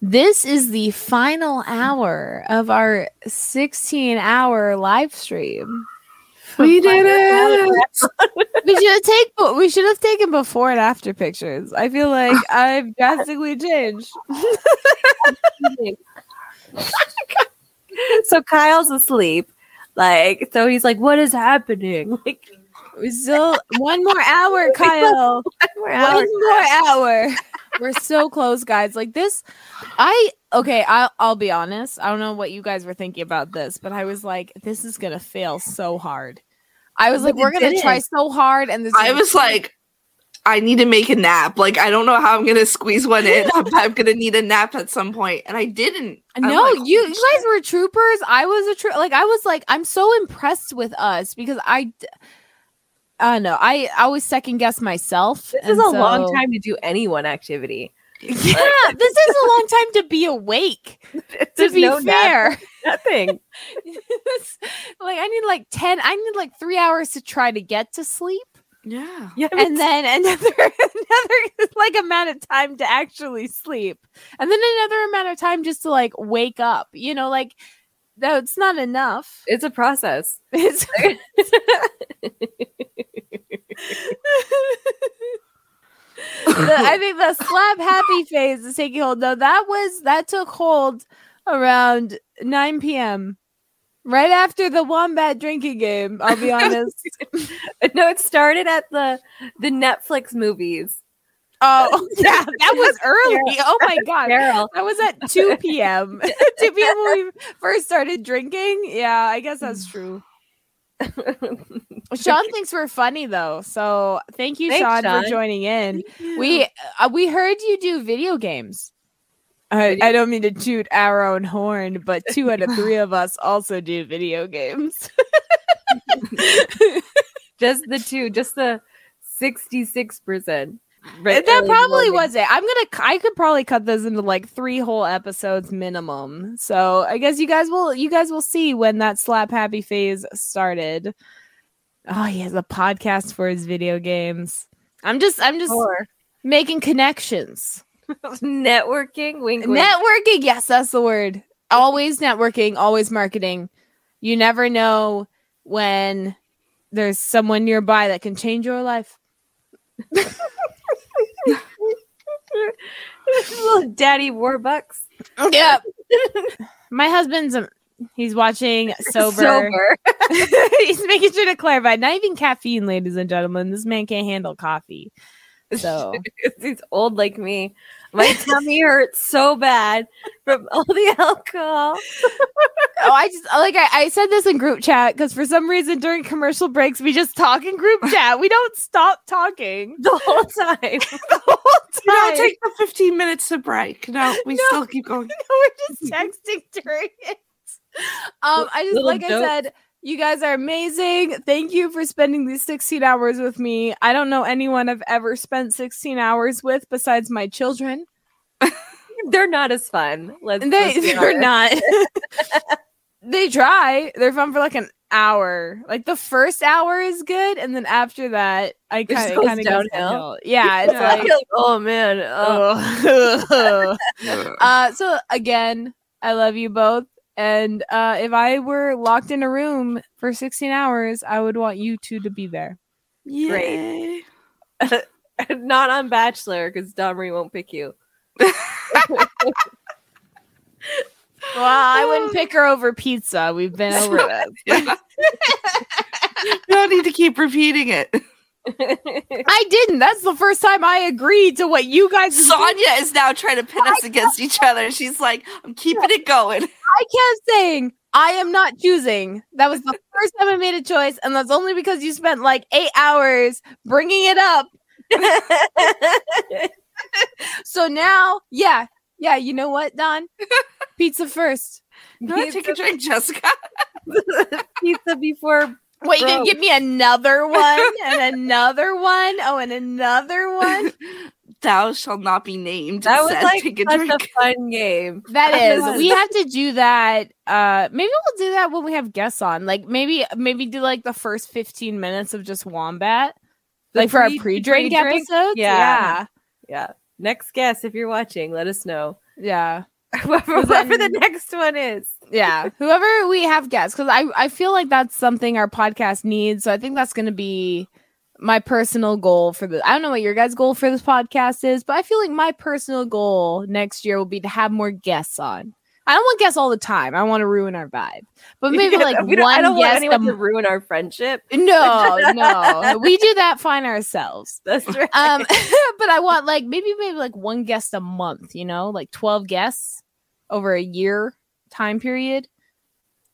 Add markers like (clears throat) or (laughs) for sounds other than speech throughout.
This is the final hour of our 16 hour live stream. We did it. (laughs) we should take we should have taken before and after pictures. I feel like (laughs) I've drastically changed. (laughs) so Kyle's asleep. Like, so he's like, what is happening? Like we still one more hour, Kyle. one more hour. One more hour. We're so close, guys. Like this, I okay. I'll I'll be honest. I don't know what you guys were thinking about this, but I was like, this is gonna fail so hard. I was like, we're gonna try so hard, and this. I was like, I need to make a nap. Like, I don't know how I'm gonna squeeze one in. (laughs) I'm, I'm gonna need a nap at some point, and I didn't. No, like, you, you guys were troopers. I was a troop. Like, I was like, I'm so impressed with us because I. I know. I, I always second guess myself. This is a so... long time to do any one activity. (laughs) Yeah, this is a long time to be awake. (laughs) to be no fair, nothing. (laughs) like I need like ten. I need like three hours to try to get to sleep. Yeah, yeah, and then another another like amount of time to actually sleep, and then another amount of time just to like wake up. You know, like that's not enough. It's a process. It's the, I (laughs) think the slap happy phase is taking hold. No, that was that took hold around 9 p.m. Right after the wombat drinking game, I'll be (laughs) honest. (laughs) no, it started at the the Netflix movies. Oh, yeah, that was early. Oh my god, Carol. that was at 2 p.m. 2 p.m. when we first started drinking. Yeah, I guess that's true. Sean thinks we're funny though, so thank you, Thanks, Sean, Sean, for joining in. We uh, we heard you do video games. I, I don't mean to toot our own horn, but two out of three of us also do video games. (laughs) just the two, just the sixty-six percent. Right, that probably was it. I'm gonna. I could probably cut this into like three whole episodes minimum. So I guess you guys will. You guys will see when that slap happy phase started. Oh, he has a podcast for his video games. I'm just. I'm just making connections. (laughs) networking. Wink, wink. Networking. Yes, that's the word. Always networking. Always marketing. You never know when there's someone nearby that can change your life. (laughs) Little daddy warbucks. Yeah. My husband's um, he's watching (laughs) sober. sober. (laughs) (laughs) he's making sure to clarify. Not even caffeine, ladies and gentlemen. This man can't handle coffee. So he's old like me. My tummy hurts so bad from all the alcohol. oh, I just like I, I said this in group chat because for some reason during commercial breaks we just talk in group chat. We don't stop talking the whole time. the whole time. You don't take the 15 minutes to break. No, we no, still keep going. No, we're just texting during it. (laughs) Um, I just like joke. I said you guys are amazing. Thank you for spending these 16 hours with me. I don't know anyone I've ever spent 16 hours with besides my children. (laughs) they're not as fun. Let's they, (laughs) they're not. they try. They're fun for like an hour. Like the first hour is good, and then after that, I kind of kind of downhill. downhill. Yeah, it's like, like, oh man. Oh. uh, so again, I love you both. And uh, if I were locked in a room for 16 hours, I would want you two to be there. (laughs) Yay. Great. Not on Bachelor because Don Marie won't pick you. well, I wouldn't pick her over pizza. We've been (laughs) over that. (laughs) you don't need to keep repeating it. I didn't. That's the first time I agreed to what you guys. Sonia is now trying to pin us against each other. She's like, "I'm keeping it going." (laughs) I kept saying, "I am not choosing." That was the (laughs) first time I made a choice, and that's only because you spent like eight hours bringing it up. (laughs) so now, yeah, yeah. You know what, Don? Pizza first. To take a drink, Jessica? pizza before. Wait, you Bro. can give me another (laughs) one and another one? Oh, and another one? (laughs) Thou shall not be named. That was says like a such a fun game. (laughs) That That is. We have to do that. Uh maybe we'll do that when we have guests on. Like maybe maybe do like the first 15 minutes of just wombat. The like for our pre- pre-drink, pre-drink? episodes. Yeah. Yeah. Next guest, if you're watching, let us know. Yeah. whoever, then- whoever the next one is. Yeah. Whoever we have guests, because I, I feel like that's something our podcast needs. So I think that's gonna be my personal goal for the I don't know what your guys' goal for this podcast is, but I feel like my personal goal next year will be to have more guests on. I don't want guests all the time. I want to ruin our vibe. But maybe (laughs) like We don't- I one don't want guest a anyone to ruin our friendship. (laughs) No, no, (laughs) we do that fine ourselves. That's right. Um, but I want like maybe maybe like one guest a month. You know, like twelve guests over a year time period.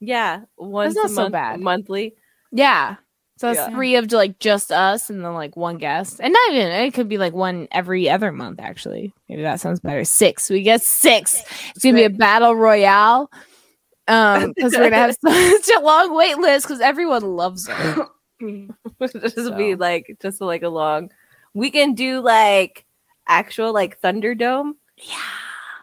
yeah, once not a so month, bad. monthly. Yeah, so it's Yeah. three of like just us, and then like one guest, and not even it could be like one every other month. Actually, maybe that sounds better. Six. We get six. It's gonna be a battle royale. Um, (laughs) because we're gonna have (laughs) such a long wait list because everyone loves it. (laughs) this will be like just like a long. We can do like actual like Thunderdome. Yeah.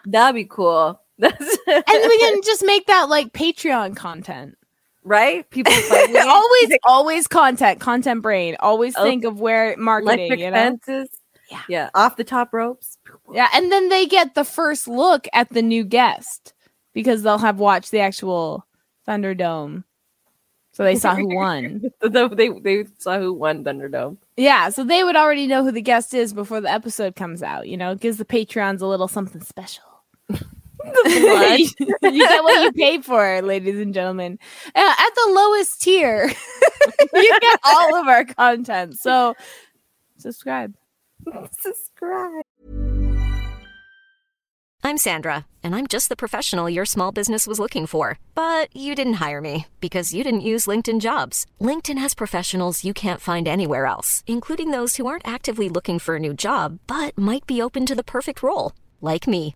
That'd be cool. That's (laughs) and we can just make that like Patreon content. right. People (laughs) always, always content, content brain. Always Oh, think of where marketing. You know? fences. Yeah. yeah, off the top ropes. Yeah, and then they get the first look at the new guest because they'll have watched the actual Thunderdome, so they saw who (laughs) won. So they they saw who won Thunderdome. Yeah, so they would already know who the guest is before the episode comes out. You know, it gives the Patreons a little something special. (laughs) (laughs) you get what you pay for, ladies and gentlemen. Uh, at the lowest tier, (laughs) you get all of our content. So subscribe. Subscribe. I'm Sandra, and I'm just the professional your small business was looking for. But you didn't hire me because you didn't use LinkedIn jobs. LinkedIn has professionals you can't find anywhere else, including those who aren't actively looking for a new job but might be open to the perfect role, like me.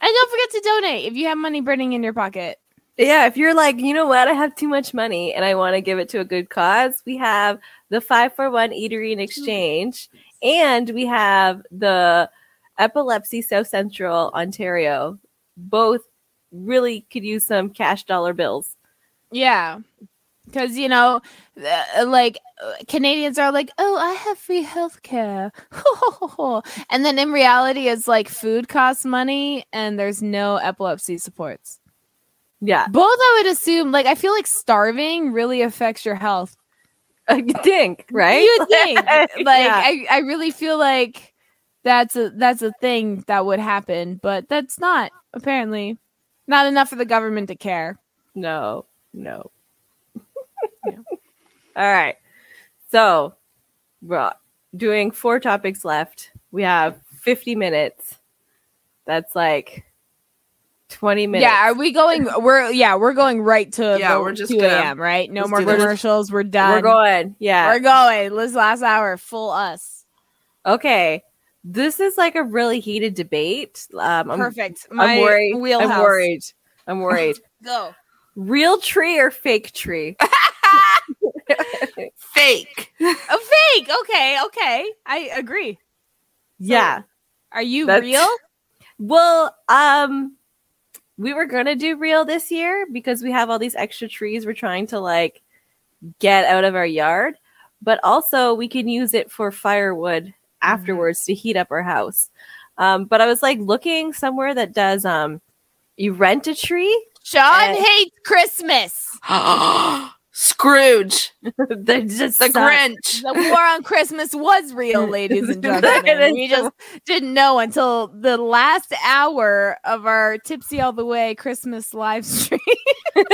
And don't forget to donate if you have money burning in your pocket. Yeah, if you're like, you know what, I have too much money and I want to give it to a good cause, we have the five for eatery and exchange, and we have the Epilepsy South Central Ontario. Both really could use some cash dollar bills. Yeah. Because, you know, uh, like Canadians are like, oh, I have free healthcare. (laughs) and then in reality, it's like food costs money and there's no epilepsy supports. Yeah, Both, I would assume, like, I feel like starving really affects your health. Uh, you think, right? You (laughs) think. like, Yeah. I, I really feel like that's a that's a thing that would happen, but that's not apparently not enough for the government to care. No, no. (laughs) All right. So, we're doing four topics left. We have 50 minutes. That's like 20 minutes. Yeah, are we going? We're yeah, we're going right to Yeah, the we're just 2 a.m. Right? No more do this. commercials. We're done. We're going. Yeah. We're going. This last hour, full us. okay. This is like a really heated debate. Um, I'm, Perfect. I'm worried. Wheelhouse. I'm worried. I'm worried. (laughs) Go. Real tree or fake tree? (laughs) (laughs) Fake. Oh, fake. Okay. Okay. I agree. yeah. Are you That's- real? Well, um, we were gonna do real this year because we have all these extra trees we're trying to like get out of our yard, but also we can use it for firewood afterwards to heat up our house. Um, but I was like looking somewhere that does um, you rent a tree. Sean And- hates Christmas. (gasps) (gasps) (laughs) Scrooge, (laughs) They're just the. Grinch. The war on Christmas was real, (laughs) ladies and gentlemen. We just didn't know until the last hour of our Tipsy All the Way Christmas live stream. (laughs)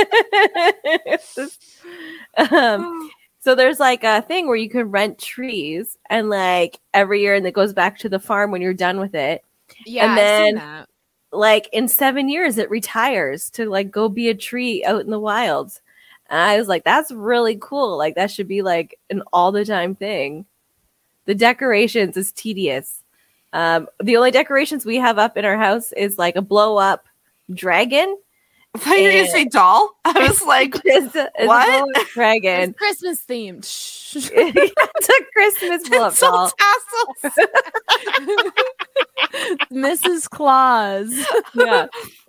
um, so there's like a thing where you can rent trees, and like every year, and it goes back to the farm when you're done with it. Yeah, And I've seen then- that. Like in seven years, it retires to like go be a tree out in the wild. And I was like, that's really cool. Like that should be like an all the time thing. The decorations is tedious. Um, the only decorations we have up in our house is like a blow up dragon. I thought you were gonna say doll. I (laughs) was like, It's a, it's What? a blow-up (laughs) It's dragon. Christmas themed. (laughs) Shh. it's a Christmas blow up tinsel doll. tassels. Mrs. Claus. Yeah,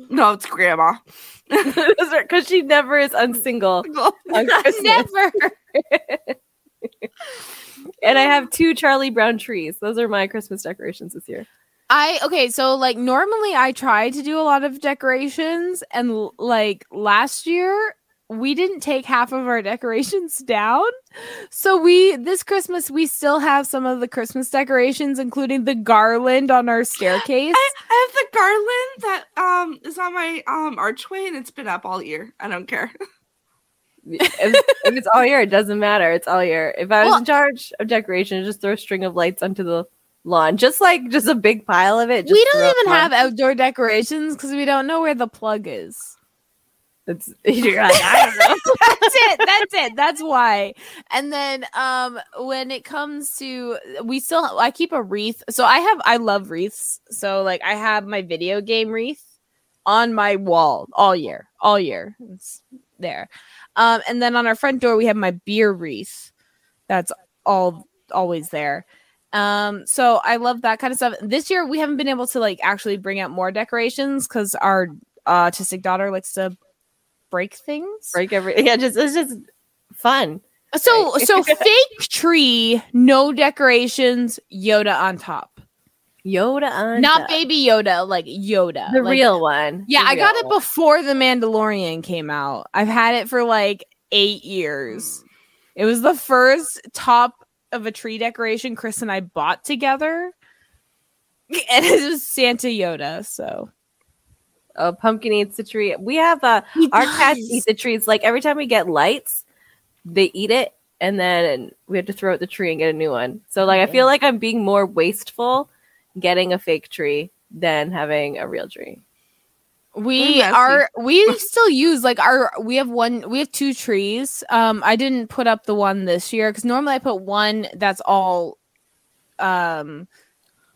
No, it's grandma. (laughs) because she never is unsingle on Christmas. Never. (laughs) And I have two Charlie Brown trees. Those are my Christmas decorations this year. I okay, so like normally I try to do a lot of decorations, and l- like last year we didn't take half of our (laughs) decorations down. So we this Christmas we still have some of the Christmas decorations, including the garland on our (gasps) staircase. I, I have the garland that um is on my um archway and it's been up all year. I don't care. (laughs) if, if it's all year, it doesn't matter. It's all year. If I was Well- in charge of decoration, just throw a string of lights onto the lawn, just like just a big pile of it. Just we don't even on. have outdoor decorations because we don't know where the plug is. It's, (laughs) you're like, I don't know. (laughs) that's it that's it that's why. And then um when it comes to we still i keep a wreath. So i have i love wreaths. So like i have my video game wreath on my wall all year all year. It's there. Um and then on our front door we have my beer wreath. That's all always there. Um so i love that kind of stuff. This year we haven't been able to like actually bring out more decorations because our autistic daughter likes to break things Break every (laughs) yeah, just it's just fun. so Right. so (laughs) fake tree, no decorations, Yoda on top. Yoda on Not top. baby Yoda, like Yoda. the like- real one. Yeah, The I got real it one. before The Mandalorian came out. I've had it for like eight years. It was the first top of a tree decoration Chris and I bought together. (laughs) And it was Santa Yoda, so Oh, pumpkin eats the tree. We have uh He our cats does. eat the trees. Like every time we get lights, they eat it, and then we have to throw out the tree and get a new one. So like I feel like I'm being more wasteful getting a fake tree than having a real tree. we are we still use like our we have one we have two trees um i didn't put up the one this year because normally i put one that's all um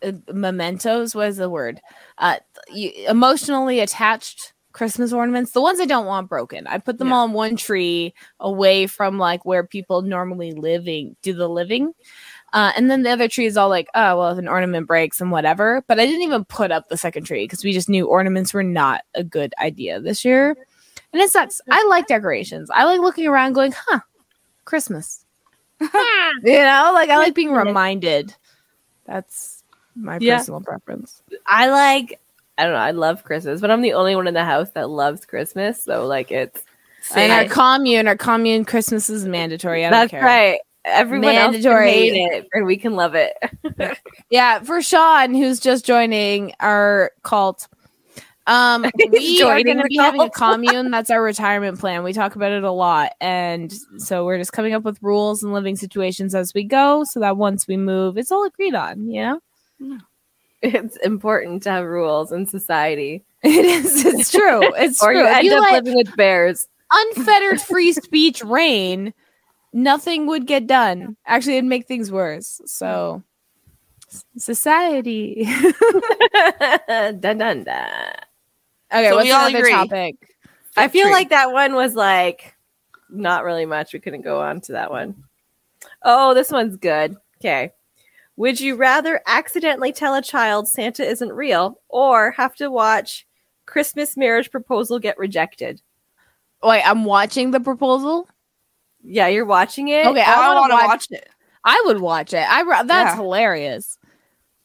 uh, mementos what is the word uh you, emotionally attached christmas ornaments the ones i don't want broken i put them Yeah. all on one tree away from like where people normally living do the living uh, and then the other tree is all like, oh, well, if an ornament breaks and whatever. But I didn't even put up the second tree because we just knew ornaments were not a good idea this year. And it sucks. I like decorations. I like looking around going, huh, Christmas. (laughs) (laughs) you know, like I like being reminded. That's my Yeah. personal preference. I like I don't know, I love Christmas, but I'm the only one in the house that loves Christmas. So like it's And our commune, our commune Christmas is mandatory. I don't that's care. right. Everyone Mandatory. hate it, and we can love it. (laughs) Yeah, for Sean, who's just joining our cult. Um, (laughs) we are going to be having a (laughs) commune. That's our retirement plan. We talk about it a lot, and so we're just coming up with rules and living situations as we go, so that once we move, it's all agreed on. You know, it's important to have rules in society, (laughs) it is. It's true. It's or true. you end you up living with bears. unfettered (laughs) free speech reign, nothing would get done. Actually, it'd make things worse. So, society. (laughs) dun dun dun. Okay, So what's we all another agree. topic? I feel tree. like that one was like not really much. We couldn't go on to that one. Oh, this one's good. Okay. Would you rather accidentally tell a child Santa isn't real or have to watch Christmas marriage proposal get rejected? Wait, I'm watching the proposal. Yeah, you're watching it. Okay, Oh, I, I want to watch. watch it. I would watch it. I that's Yeah. hilarious.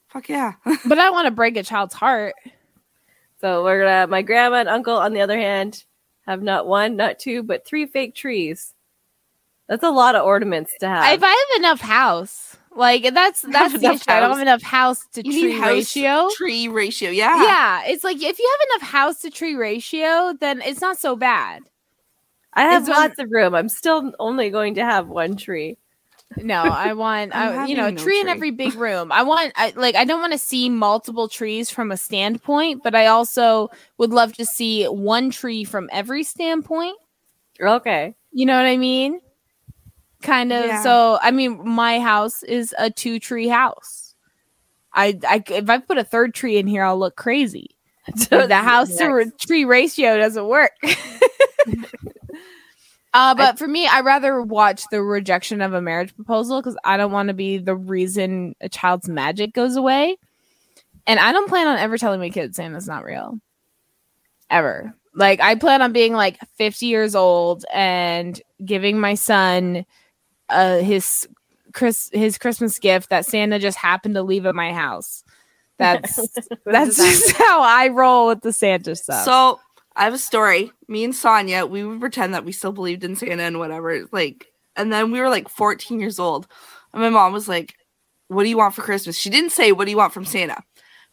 Fuck yeah. (laughs) but I want to break a child's heart. So we're gonna. My grandma and uncle, on the other hand, have not one, not two, but three fake trees. That's a lot of ornaments to have. If I have enough house, like that's (laughs) that's the issue. I don't have enough house to You tree house ratio. Tree ratio. Yeah. Yeah, it's like if you have enough house to tree ratio, then it's not so bad. I have It's lots of room. I'm still only going to have one tree. No, I (laughs) want I'm uh, you know having no tree in every big (laughs) room. I want I like I don't want to see multiple trees from a standpoint, but I also would love to see one tree from every standpoint. Okay. You know what I mean? Kind of. Yeah. So I mean, my house is a two tree house. I, I if I put a third tree in here, I'll look crazy. (laughs) the house to re- tree ratio doesn't work. (laughs) uh, but for me, I rather watch the rejection of a marriage proposal because I don't want to be the reason a child's magic goes away. And I don't plan on ever telling my kids Santa's not real. Ever. Like I plan on being like 50 years old and giving my son uh his Chris his Christmas gift that Santa just happened to leave at my house. That's (laughs) that's just how I roll with the Santa stuff. So I have a story. Me and Sonia, we would pretend that we still believed in Santa and whatever. Like, and then we were like 14 years old. And my mom was like, What do you want for Christmas? She didn't say, What do you want from Santa?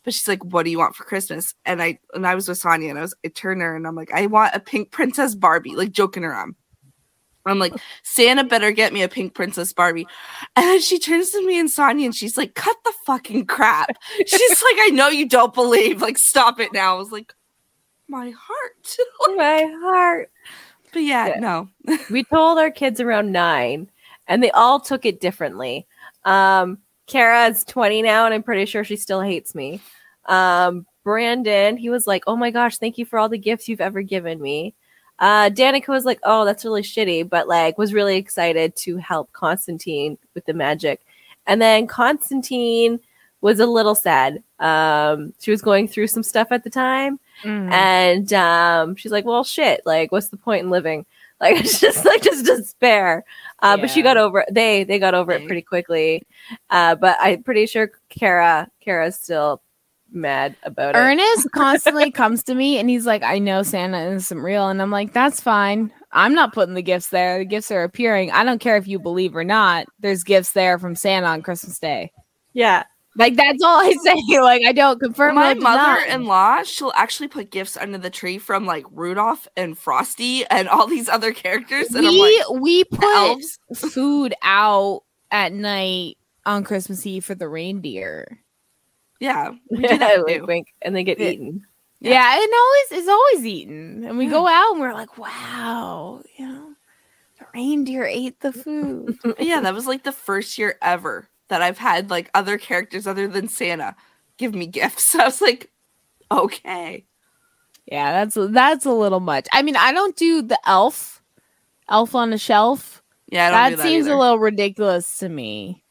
But she's like, What do you want for Christmas? And I and I was with Sonia and I was I turned her and I'm like, I want a pink princess Barbie, like joking around. I'm like, Santa better get me a pink princess Barbie. And then she turns to me and Sonia and she's like, cut the fucking crap. She's like, I know you don't believe. Like, stop it now. I was like, my heart. (laughs) my heart. But yeah, Yeah. no. we told our kids around nine, and they all took it differently. Um, Kara's 20 now, and I'm pretty sure she still hates me. Um, Brandon, he was like, Oh my gosh, thank you for all the gifts you've ever given me. Uh, Danica was like, Oh, that's really shitty, but like was really excited to help Constantine with the magic. And then Constantine was a little sad. Um, she was going through some stuff at the time Mm. and um, she's like, "Well, shit. Like, what's the point in living? (laughs) Like, it's just like just despair." Uh, But she got over it. They they got over it pretty quickly. Uh, but I'm pretty sure Kara Kara's still mad about it. Ernest (laughs) constantly comes to me and he's like, I know Santa isn't real. And I'm like, that's fine. I'm not putting the gifts there. The gifts are appearing. I don't care if you believe or not. There's gifts there from Santa on Christmas Day. Yeah. Like, that's all I (laughs) say. Like, I don't confirm My mother-in-law, she'll actually put gifts under the tree from like Rudolph and Frosty and all these other characters. And I'm we like, we put elves. food out at night on Christmas Eve for the reindeer. Yeah, we do (laughs) that wink, wink, and they get Yeah. eaten. Yeah, and always is always eaten. And we go out and we're like, wow, you know, the reindeer ate the food. (laughs) Yeah, that was like the first year ever that I've had like other characters other than Santa give me gifts. (laughs) I was like, okay. yeah, that's that's a little much. I mean, I don't do the elf, elf on a shelf. Yeah, I don't That, that seems either. a little ridiculous to me.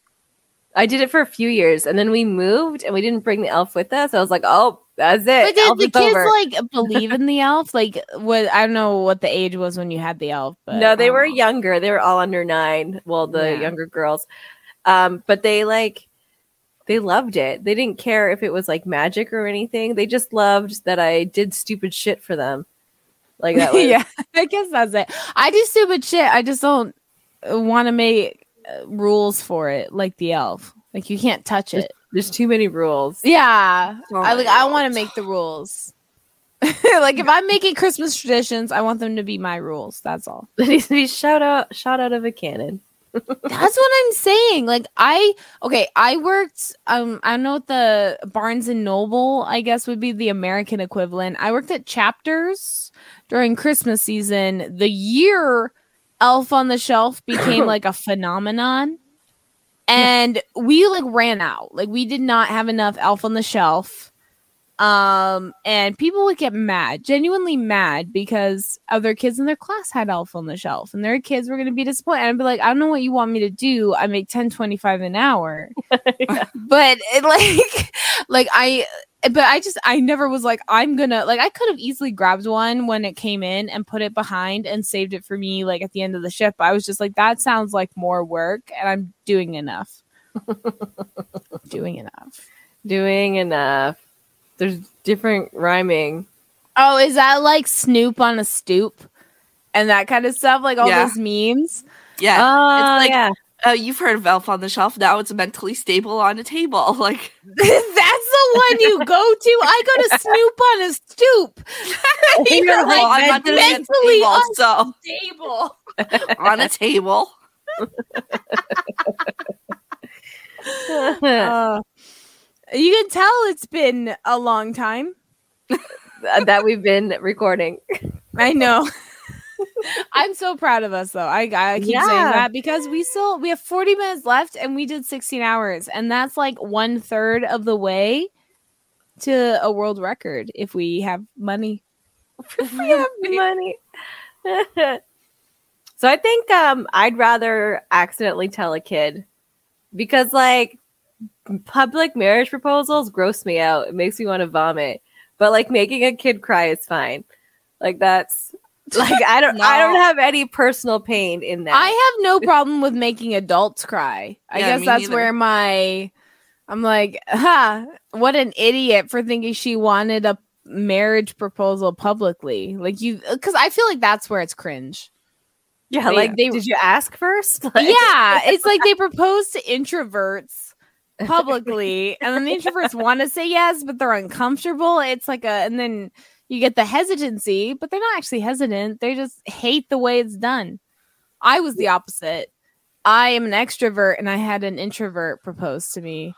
I did it for a few years, and then we moved, and we didn't bring the elf with us. I was like, "Oh, that's it. But did Elf the kids over." like (laughs) believe in the elf? Like, what? I don't know what the age was when you had the elf, but no, they were um, younger. They were all under nine. Well, the Yeah. younger girls, um, but they like they loved it. They didn't care if it was like magic or anything. They just loved that I did stupid shit for them. Like that. (laughs) Was, yeah, (laughs) I guess that's it. I do stupid shit. I just don't want to make rules for it, like the elf. Like you can't touch it. There's too many rules. Yeah, So I like. many I want to make the rules. (laughs) like if I'm making Christmas traditions, I want them to be my rules. That's all. It needs to be shot out, shot out of a cannon. (laughs) That's what I'm saying. Like I okay, I worked um I don't know what the Barnes and Noble, I guess would be the American equivalent. I worked at Chapters during Christmas season. The year Elf on the Shelf became (laughs) like a phenomenon. And we like ran out. Like we did not have enough Elf on the Shelf. Um, and people would get mad, genuinely mad, because other kids in their class had Elf on the Shelf, and their kids were going to be disappointed. I'd be like, I don't know what you want me to do. I make ten twenty five an hour, (laughs) but it, (laughs) like, like I, but I just, I never was like, I'm gonna, like, I could have easily grabbed one when it came in and put it behind and saved it for me, like at the end of the shift. But I was just like, that sounds like more work, and I'm doing enough. (laughs) doing enough. doing enough. There's different rhyming. Oh, is that like Snoop on a stoop and that kind of stuff? Like all Yeah. those memes? Yeah. Oh, it's like yeah. uh, you've heard of Elf on the Shelf. Now it's mentally stable on a table. (laughs) Like (laughs) That's the one you go to. I go to Snoop on a stoop. (laughs) You're well, like I'm not mentally stable, so unstable. on a table. Uh, you can tell it's been a long time. (laughs) that we've been recording. I know. (laughs) I'm so proud of us though. I, I keep saying that because we still we have 40 minutes left and we did 16 hours and that's like one third of the way to a world record if we have money. if we have money. (laughs) so I think um I'd rather accidentally tell a kid because like public marriage proposals gross me out. It makes me want to vomit. But like making a kid cry is fine. Like that's (laughs) like I don't I don't have any personal pain in that. I have no problem with making adults cry. I Yeah, guess that's neither. where my I'm like, ha, what an idiot for thinking she wanted a marriage proposal publicly. Like you cuz I feel like that's where it's cringe. yeah, they- like they- did you ask first? (laughs) Like- yeah, it's like they propose to introverts publicly, and then the introverts want to say yes, but they're uncomfortable. It's like a, and then you get the hesitancy, but they're not actually hesitant. They just hate the way it's done. I was the opposite. I am an extrovert, and I had an introvert propose to me.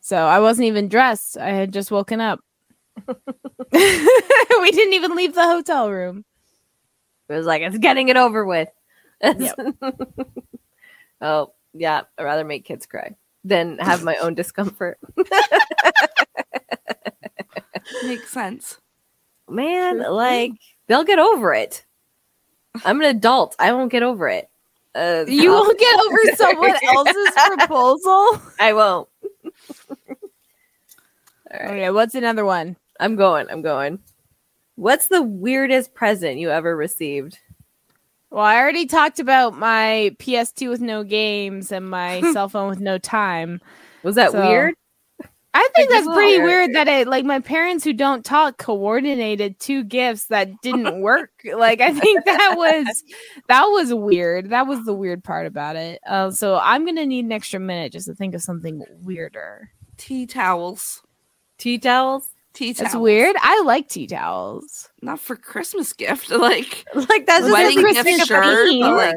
So I wasn't even dressed. I had just woken up. (laughs) we didn't even leave the hotel room. It was like it's getting it over with. (laughs) oh yeah, I'd rather make kids cry than have my own discomfort. (laughs) Makes sense. Man, like they'll get over it. I'm an adult. I won't get over it. Uh, You will get over (laughs) someone else's (laughs) proposal. I won't. All right, Okay, what's another one? I'm going. I'm going. What's the weirdest present you ever received? Well, I already talked about my PS2 with no games and my (laughs) cell phone with no time. Was that So- weird? I think that's pretty wow. weird that it like my parents who don't talk coordinated two gifts that didn't work. like I think that was (laughs) that was weird. That was the weird part about it. Uh, so I'm gonna need an extra minute just to think of something weirder. Tea towels. Tea towels? Tea towels. That's weird. I like tea towels. Not for Christmas gift. (laughs) Like Like that's just wedding a gift, Christmas sure. theme. But like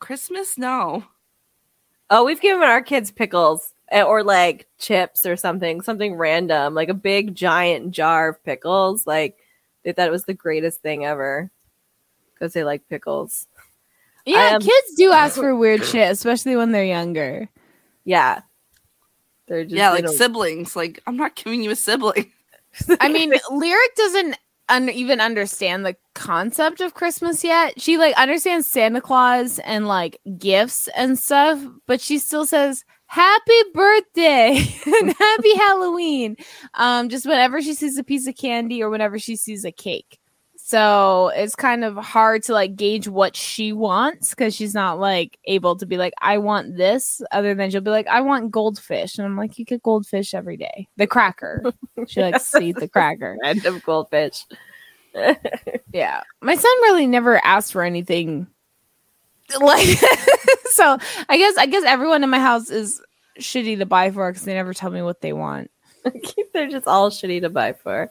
Christmas, no. Oh, we've given our kids pickles eh, or like chips or something, something random, like a big giant jar of pickles. Like they thought it was the greatest thing ever because they like pickles. Yeah, am- kids do ask for weird shit, especially when they're younger. Yeah, they're just yeah, they like siblings. Like I'm not giving you a sibling. I mean, Lyric doesn't un- even understand the concept of Christmas yet. She like understands Santa Claus and like gifts and stuff, but she still says happy birthday (laughs) and happy Halloween. Um, just whenever she sees a piece of candy or whenever she sees a cake. So it's kind of hard to like gauge what she wants because she's not like able to be like, I want this, other than she'll be like, I want goldfish. And I'm like, you get goldfish every day. The cracker. (laughs) She likes to eat the cracker. (laughs) random goldfish. (laughs) Yeah. My son really never asked for anything like so I guess I guess everyone in my house is shitty to buy for because they never tell me what they want. they're just all shitty to buy for.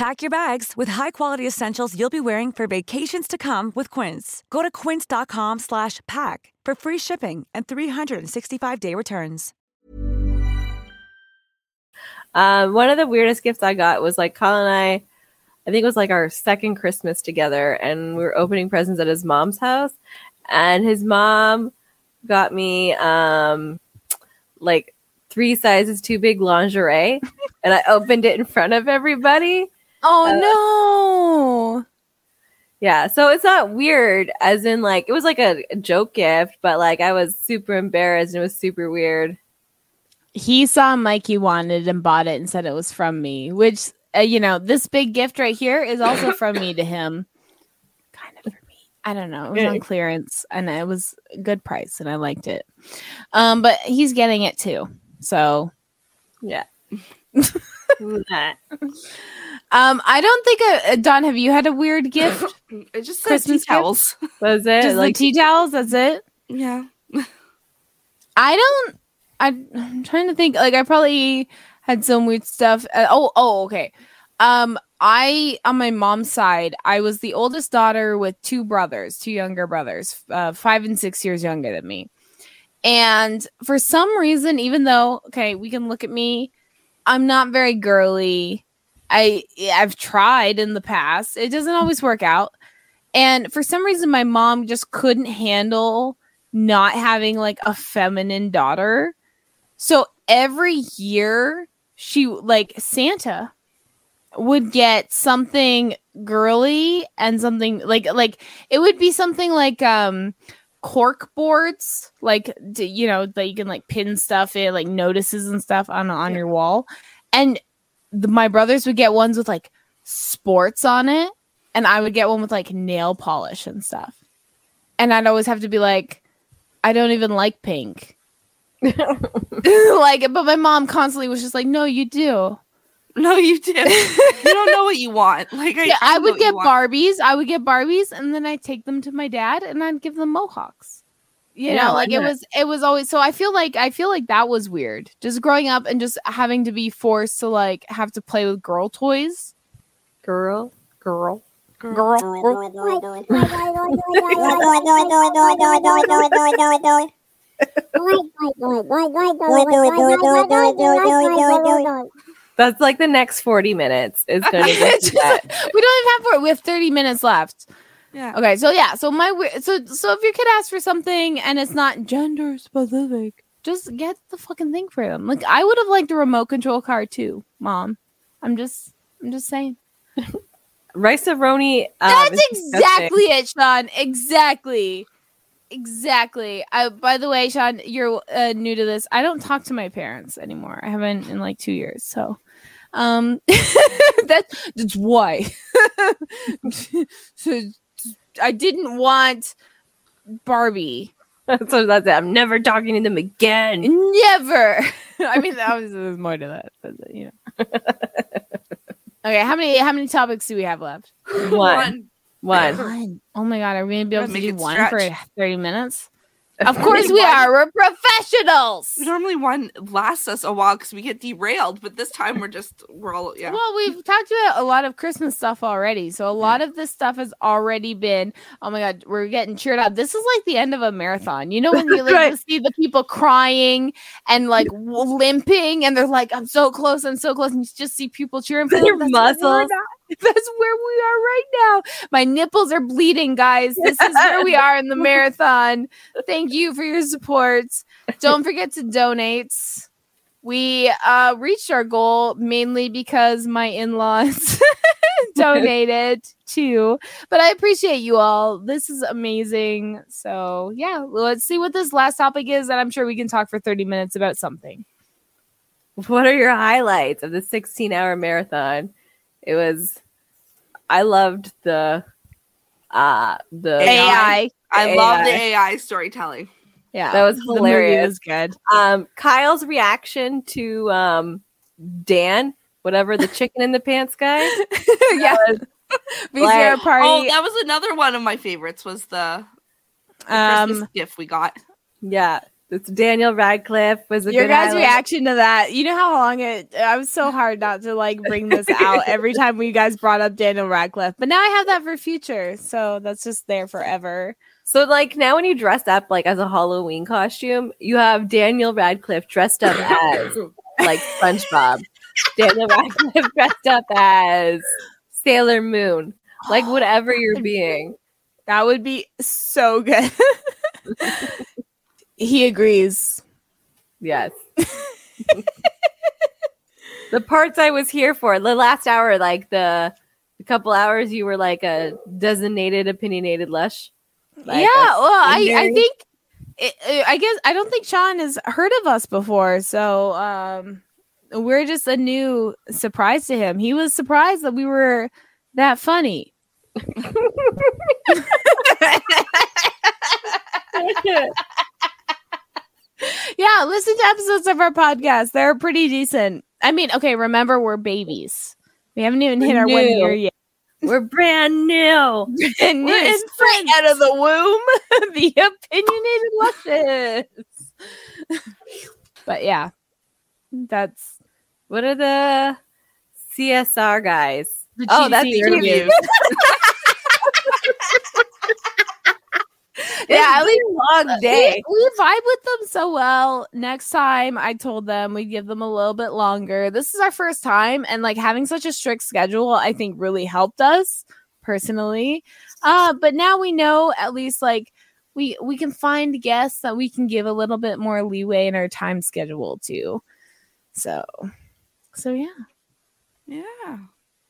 Pack your bags with high-quality essentials you'll be wearing for vacations to come with Quince. Go to quince.com slash pack for free shipping and 365-day returns. Um, one of the weirdest gifts I got was like Colin and I, I think it was like our second Christmas together, and we were opening presents at his mom's house, and his mom got me um like three sizes too big lingerie, and I opened it in front of everybody. Oh no. Yeah, so it's not weird, as in like it was like a, a joke gift, but like I was super embarrassed and it was super weird. He saw Mikey wanted and bought it and said it was from me, which uh, you know, this big gift right here is also (coughs) from me to him. Kind of for me. I don't know. It was on clearance and it was a good price and I liked it. Um, but he's getting it too. So Yeah. (laughs) um, I don't think uh, Don. Have you had a weird gift? (coughs) It just says Christmas tea towels. Was it Just like tea towels? That's it. Yeah. I don't. I, I'm trying to think. Like I probably had some weird stuff. Uh, oh, oh, okay. Um, I on my mom's side, I was the oldest daughter with two brothers, two younger brothers, uh, five and six years younger than me. And for some reason, even though okay, we can look at me, I'm not very girly. I I've tried in the past. It doesn't always work out. And for some reason, my mom just couldn't handle not having like a feminine daughter. So every year, she like Santa would get something girly and something like like it would be something like um cork boards like you know that you can like pin stuff in like notices and stuff on on your wall and the, my brothers would get ones with like sports on it and i would get one with like nail polish and stuff and i'd always have to be like i don't even like pink (laughs) like but my mom constantly was just like no you do No, you did. (laughs) you don't know what you want. Like I, yeah, I I would get. Barbies. I would get Barbies, and then I'd take them to my dad, and I'd give them mohawks. You Yeah, know, why like it was, it was always. So I feel like I feel like that was weird. Just growing up and just having to be forced to like have to play with girl toys. girl, girl. Girl, That's like the next 40 minutes is going to get to that. we don't even have four. We have thirty minutes left. Yeah. Okay, so yeah, so my so so if your kid asks for something and it's not gender specific, just get the fucking thing for them. Like I would have liked a remote control car too, mom. I'm just I'm just saying. Rice Roni. Um, That's exactly it, Sean. Exactly. Exactly. Uh, by the way, Sean, you're uh, new to this. I don't talk to my parents anymore. I haven't in like two years. So, um, (laughs) that's that's why. (laughs) so, I didn't want Barbie. (laughs) so that's it. I'm never talking to them again. Never. (laughs) I mean, that was, was more to that, but you know. (laughs) okay, how many how many topics do we have left? One. One. One. Oh my god, are we gonna be able to Make do it one stretch. for thirty minutes? Of course we are. We're professionals. Normally one lasts us a while because we get derailed, but this time we're just we're all yeah. Well, we've talked about a lot of Christmas stuff already. So a lot of this stuff has already been, oh my God, we're getting cheered up. This is like the end of a marathon. You know, when you like Right. to see the people crying and like w- limping and they're like, I'm so close, I'm so close. And you just see people cheering for. (laughs) Your muscles. (laughs) That's where we are right now. My nipples are bleeding, guys. This is where we are in the (laughs) marathon. Thank you for your support. Don't forget to donate. We uh reached our goal mainly because my in-laws (laughs) donated too. But I appreciate you all. This is amazing. So yeah, let's see what this last topic is, and I'm sure we can talk for 30 minutes about something. What are your highlights of the 16 hour marathon? It was. I loved the. Uh the AI. I love the AI. AI storytelling. Yeah, that was hilarious. was good. Um, Kyle's reaction to um Dan, whatever the chicken in the pants guy. (laughs) yeah, VCR (laughs) Like- party. Oh, that was another one of my favorites. Was the, the Christmas Um, gift we got? Yeah, it's Daniel Radcliffe was a Your guys' highlight. reaction to that, you know how long it I was so hard not to like bring this out every time we guys brought up Daniel Radcliffe. But now I have that for future. So that's just there forever. So like now when you dress up like as a Halloween costume, you have Daniel Radcliffe dressed up as like SpongeBob. Daniel Radcliffe (laughs) dressed up as Sailor Moon. Like whatever you're (laughs) being. That would be so good. (laughs) he agrees. Yes. the parts I was here for, the last hour, like the, the couple hours you were like a designated opinionated lush. Like yeah, well, I, I think it, it- I guess I don't think Sean has heard of us before, so um, we're just a new surprise to him. He was surprised that we were that funny. (laughs) (laughs) yeah, listen to episodes of our podcast. They're pretty decent. I mean, okay, remember we're babies. We haven't even hit We're our one year yet. We're brand new. (laughs) And We're it's straight out of the womb. (laughs) the opinionated lushes. (laughs) but yeah, that's What are the CSR guys? The oh, that's GC yeah, at least long day. We, we vibe with them so well. Next time, I told them we'd give them a little bit longer. This is our first time, and like having such a strict schedule, I think really helped us personally. Uh, but now we know at least like we we can find guests that we can give a little bit more leeway in our time schedule too. So, so yeah, yeah.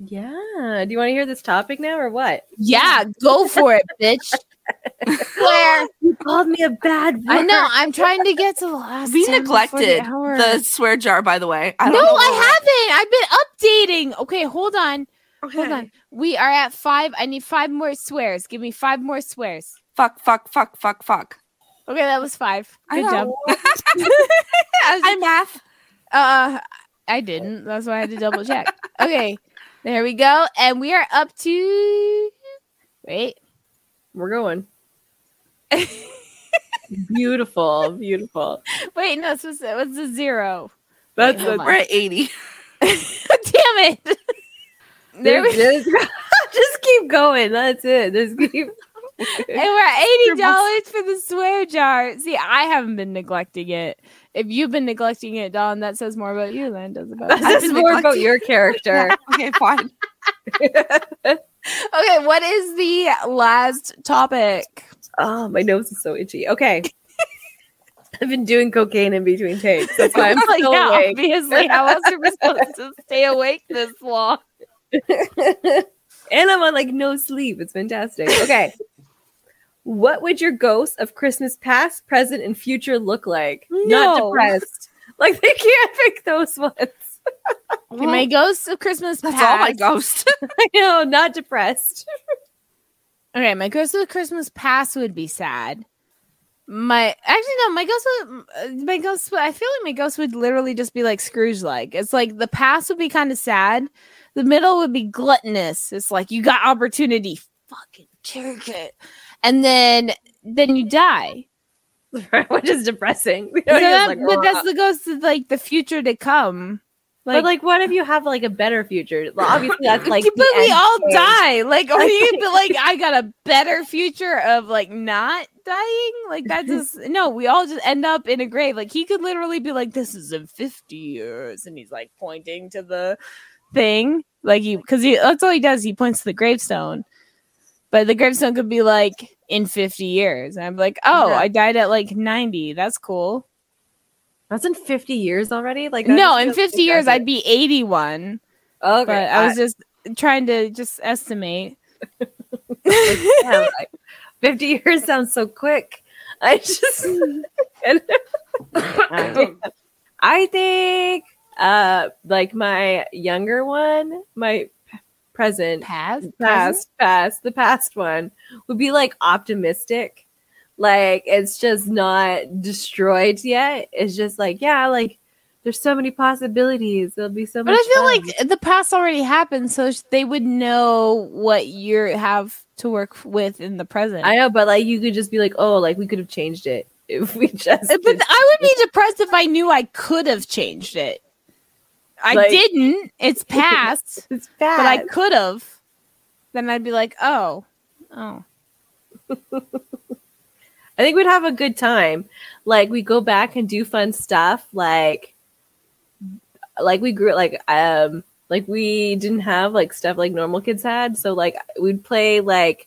Yeah. Do you want to hear this topic now or what? yeah, go for it, bitch. (laughs) Where (gasps) You called me a bad one. I know. I'm trying to get to the last. We neglected hour. the swear jar, by the way. I don't no, know I haven't. I've been updating. Okay, hold on. Okay. Hold on. We are at five. I need five more swears. Give me five more swears. Fuck, fuck, fuck, fuck, fuck. Okay, that was five. I Good job. (laughs) I I math. Uh, I didn't. That's why I had to double check. Okay, there we go. And we are up to. Wait. We're going. (laughs) beautiful, beautiful. Wait, no, it's what's what's the zero? That's Wait, on. We're at 80. (laughs) Damn it. There we There's- (laughs) just keep going. That's it. Just keep. and we're at eighty dollars for the swear jar. See, I haven't been neglecting it. If you've been neglecting it, Don, that says more about you than it does about That says more about your character. okay, fine. Okay, what is the last topic? Oh, my nose is so itchy. Okay. (laughs) I've been doing cocaine in between takes. That's why I'm Like, (laughs) still yeah, awake. obviously, how else are we supposed to stay awake this long? (laughs) and I'm on like no sleep. It's fantastic. Okay. what would your ghost of Christmas past, present, and future look like? Not depressed. Like they can't pick those ones. Okay, my ghost of Christmas That's past. all my ghost. (laughs) I know, not depressed. Okay, my ghost of Christmas past would be sad. My actually no, my ghost would my ghost. I feel like my ghost would literally just be like Scrooge like. It's like the past would be kind of sad. The middle would be gluttonous. It's like you got opportunity, fucking take it, and then then you die. (laughs) Which is depressing. (laughs) So that- but that's the ghost of like the future to come. But like, what if you have like a better future? Well, obviously, that's like. (laughs) but we all stage. die. Like, (laughs) or you like, I got a better future of like not dying. Like that (laughs) just no. We all just end up in a grave. Like he could literally be like, "This is in fifty years," and he's like pointing to the thing. Like he, because he that's all he does. He points to the gravestone. But the gravestone could be like in fifty years, and I'm like, "Oh, Yeah. I died at like ninety. That's cool." That's in 50 years already? Like No, in fifty years. I'd be eighty-one. Okay. But I was just trying to just estimate. (laughs) Damn, like, 50 years sounds so quick. I just (laughs) (laughs) I think uh like my younger one, my present, past, past, past, the past one would be like optimistic. Like it's just not destroyed yet. It's just like, yeah, like there's so many possibilities. There'll be so But much. I feel fun. like the past already happened, so they would know what you have to work with in the present. I know, but like you could just be like, oh, like we could have changed it (laughs) if we just. Uh, but I would be depressed if I knew I could have changed it. I Like- didn't. It's past, (laughs) it's past. but I could have. Then I'd be like, oh, oh. (laughs) I think we'd have a good time. Like we go back and do fun stuff. Like, like we grew like um like we didn't have like stuff like normal kids had. So like we'd play like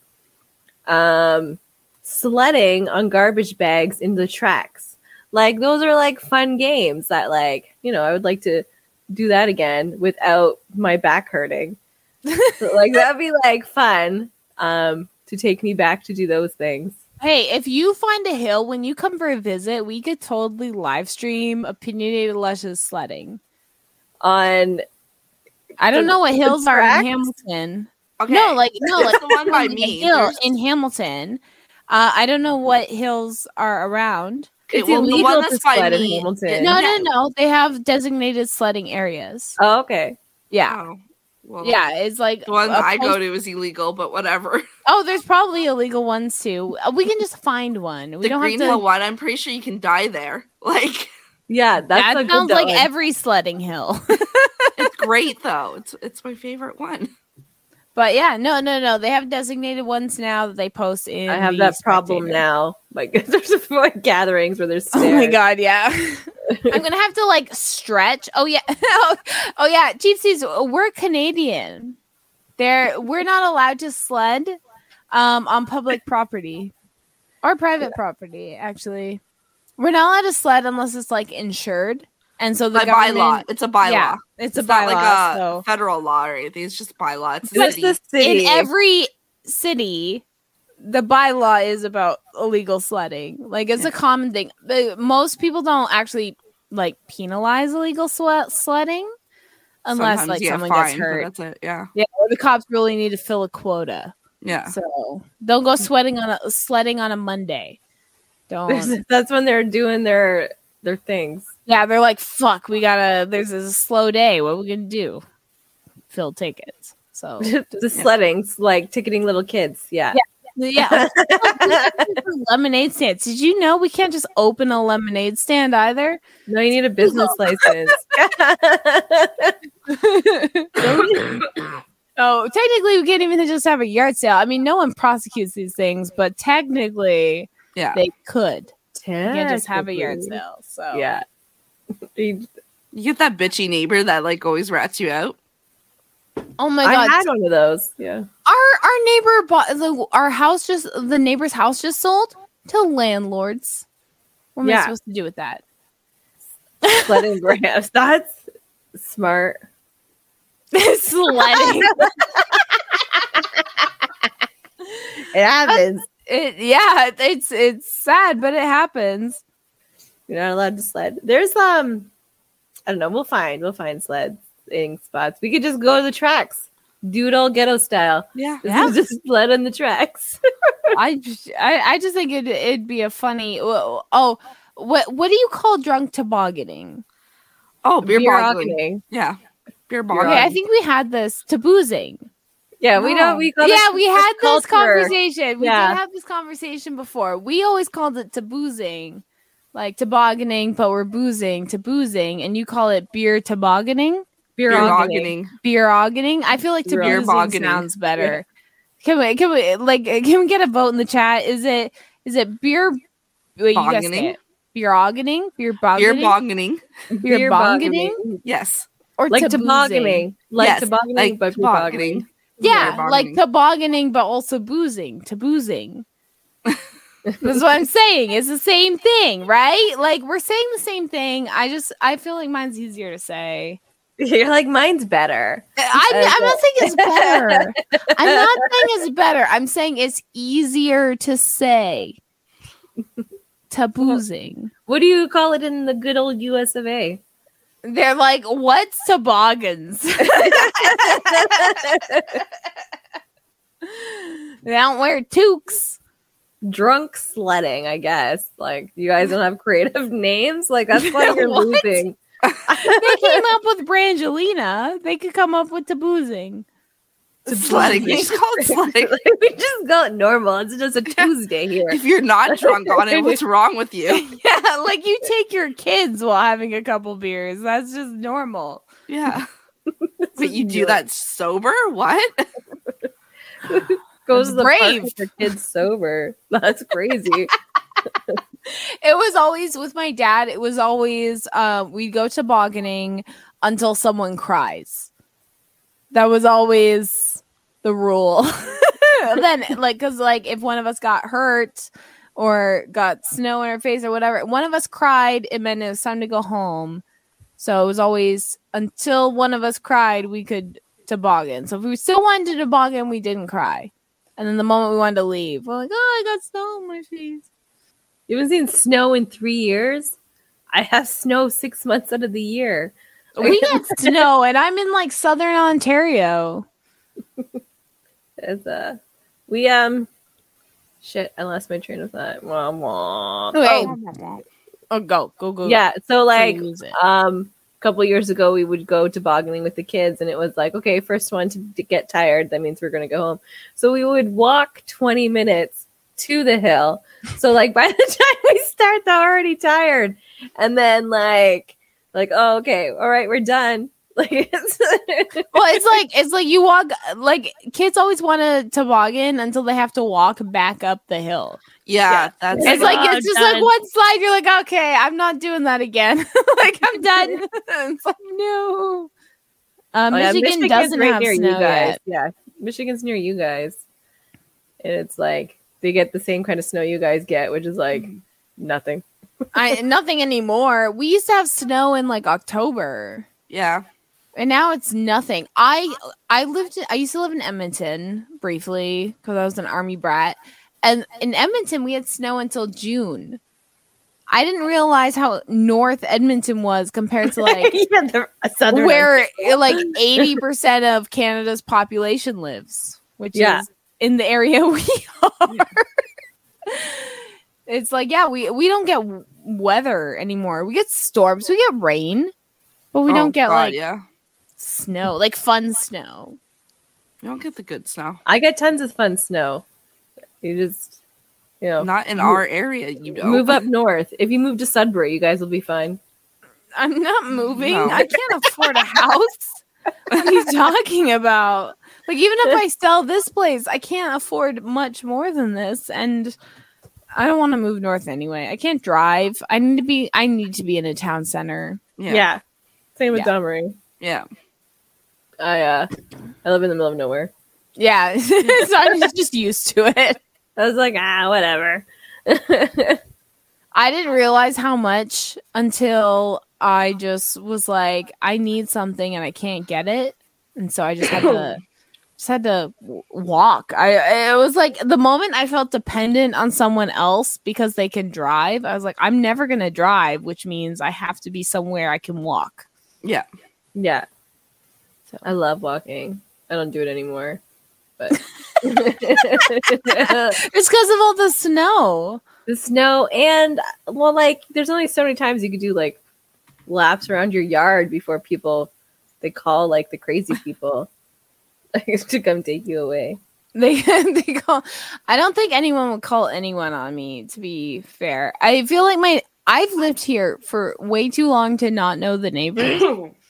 um sledding on garbage bags in the tracks. Like those are like fun games that like you know I would like to do that again without my back hurting. (laughs) like that'd be like fun um to take me back to do those things. Hey, if you find a hill when you come for a visit, we could totally live stream opinionated lushes sledding. on I don't the- know what hills are in? Hamilton. Okay. No, like no, like the (laughs) one by me. hill in Hamilton. Uh, I don't know what hills are around. It's well, the illegal to sled in Hamilton. No, no, no. They have designated sledding areas. Oh, okay. Yeah, Oh, well, yeah. It's like The one I go place- to is illegal, but whatever. (laughs) Oh, there's probably illegal ones too. Uh, We can just find one. We the don't Green have to. Hill one, I'm pretty sure you can die there. (laughs) Like, Yeah, that's that a good sounds like one. every sledding hill. (laughs) it's great though. It's it's my favorite one. But yeah, no, no, no. They have designated ones now that they post in. I have that problem now. Like (laughs) there's like gatherings where there's (laughs) Oh my god, yeah. I'm gonna have to like stretch. Oh yeah, (laughs) oh yeah. Gypsies, we're Canadian. There, we're not allowed to sled um, on public property or private property. Actually, we're not allowed to sled unless it's like insured. And so the By bylaw, it's a bylaw. Yeah, it's, a It's not bylaw. like a so federal law or anything. It's just bylaw. It's a What's city. the city? in every city, the bylaw is about illegal sledding. Like it's a common thing. But most people don't actually like penalize illegal swe- sledding unless Sometimes like you get someone fined, gets hurt. That's it. Yeah. Yeah, or the cops really need to fill a quota. Yeah. So don't go (laughs) sweating on a sledding on a Monday. Don't. There's- that's when they're doing their their things. yeah, they're like, "Fuck, we gotta." There's a slow day. What are we gonna do? Fill tickets. So (laughs) the sleddings, like ticketing little kids. Yeah. yeah, (laughs) (laughs) lemonade stands. Did you know we can't just open a lemonade stand either? No, you need a business license. Oh, technically, we can't even just have a yard sale. I mean, no one prosecutes these things, but technically, Yeah. they could. You can't just have a yard sale. So Yeah. (laughs) You- get that bitchy neighbor that like always rats you out. Oh my god! I had one of those. Yeah. our our neighbor bought the our house just the neighbor's house just sold to landlords. What am I supposed to do with that? (laughs) Sledding grants. That's smart. (laughs) Sledding. It happens. It, yeah, it's it's sad, but it happens. You're not allowed to sled. There's um I don't know, we'll find we'll find sledding spots. We could just go to the tracks. Doodle ghetto style. Yeah. Yeah. just sled on the tracks. (laughs) I, I I just think it it'd be a funny. Oh, oh, what what do you call drunk tobogganing? Oh, beer, Beer boggling. boggling. Yeah. Beer Okay. I think we had this taboozing. Yeah, we don't we call yeah, this- we had this culture. conversation. We Yeah. did have this conversation before. We always called it taboozing, like tobogganing, but we're boozing, taboozing, and you call it beer tobogganing, Beer Beer boggling. boggling. beer oggening. I feel like Beer taboozing sounds better. Can we? Can we? Like, can we get a vote in the chat? Is it? Is it beer? Wait, you guys say it. Beer oggening, beer Beer boggening, beer Beer bongening, boggling. Yes. or Like taboozing? tobogganing. Like Yes, tobogganing, like but beer tobogganing. Boggling. Yeah, like tobogganing, but also boozing, taboozing. (laughs) That's what I'm saying. It's the same thing, right? Like we're saying the same thing. I just I feel like mine's easier to say. You're like mine's better. I'm, I'm not saying it's better. (laughs) I'm not saying it's better. I'm saying it's easier to say. Taboozing. What do you call it in the good old US of A? They're like, what's toboggans? (laughs) they don't wear toques. Drunk sledding, I guess. Like you guys don't have creative names. Like that's why (laughs) you're losing. they came up with Brangelina. They could come up with taboozing. Sledding. You just (laughs) call it sledding. we just go normal. It's just a Tuesday here. If you're not (laughs) drunk on it, what's wrong with you? (laughs) Yeah, like you take your kids while having a couple beers. That's just normal. Yeah. But you do that sober? What? Goes to the brave. your kids sober. That's crazy. It was always with my dad. It was always uh, we'd go tobogganing until someone cries. That was always the rule. (laughs) then, like, because like if one of us got hurt or got snow in our face or whatever, one of us cried. It meant it was time to go home. So it was always until one of us cried, we could toboggan. So if we still wanted to toboggan, we didn't cry. And then the moment we wanted to leave, we're like, "Oh, I got snow on my face." You haven't seen snow in three years? I have snow six months out of the year. We get (laughs) snow, and I'm in like southern Ontario. It's, uh, we um shit, I lost my train of thought. Wah, wah. Wait. Oh, Oh, go, go, go. yeah. So like um a couple years ago we would go tobogganing with the kids and it was like, okay, first one to, to get tired, that means we're gonna go home. So we would walk 20 minutes to the hill. So like by (laughs) the time we start, they're already tired. And then like like, oh okay, all right, we're done. (laughs) Like it's Well, it's like it's like you walk like kids always want to toboggan until they have to walk back up the hill. Yeah, Yeah. that's It's like Oh, it's just done. like one slide. You're like, okay, I'm not doing that again. (laughs) like I'm done. (laughs) it's like no. Uh, Oh, yeah, Michigan Michigan's doesn't right have near snow you guys. yet. Yeah, Michigan's near you guys, and it's like they get the same kind of snow you guys get, which is like nothing. I nothing anymore. We used to have snow in like October. yeah. And now it's nothing. I I lived I used to live in Edmonton briefly because I was an army brat, and in Edmonton we had snow until June. I didn't realize how north Edmonton was compared to like (laughs) yeah, the southern where like eighty percent of Canada's population lives, which Yeah. is in the area (laughs) we are. it's like yeah, we we don't get weather anymore. We get storms, we get rain, but we Oh, don't get God, like yeah. Snow, like fun snow. You don't get the good snow. I get tons of fun snow. You just, you know, Not in Mo- our area, you don't. move up north. If you move to Sudbury, you guys will be fine. I'm not moving. No. I can't afford a house. what are you (laughs) talking about? Like even if I (laughs) sell this place, I can't afford much more than this and I don't want to move north anyway. I can't drive. I need to be I need to be in a town center. Yeah. Same with Yeah. Don Marie. Yeah. I uh, I live in the middle of nowhere. Yeah. (laughs) so I'm just- just used to it. I was like, ah, whatever. (laughs) I didn't realize how much until I just was like, I need something and I can't get it, and so I just had to (coughs) just had to walk. I it was like the moment I felt dependent on someone else because they can drive. I was like, I'm never gonna drive, which means I have to be somewhere I can walk. Yeah. Yeah. So- I love walking. I don't do it anymore. But (laughs) (laughs) It's because of all the snow. the snow and well like there's only so many times you could do like laps around your yard before people they call like the crazy people like, (laughs) to come take you away. They they call. I don't think anyone would call anyone on me. To be fair, I feel like my I've lived here for way too long to not know the neighbors. (clears throat)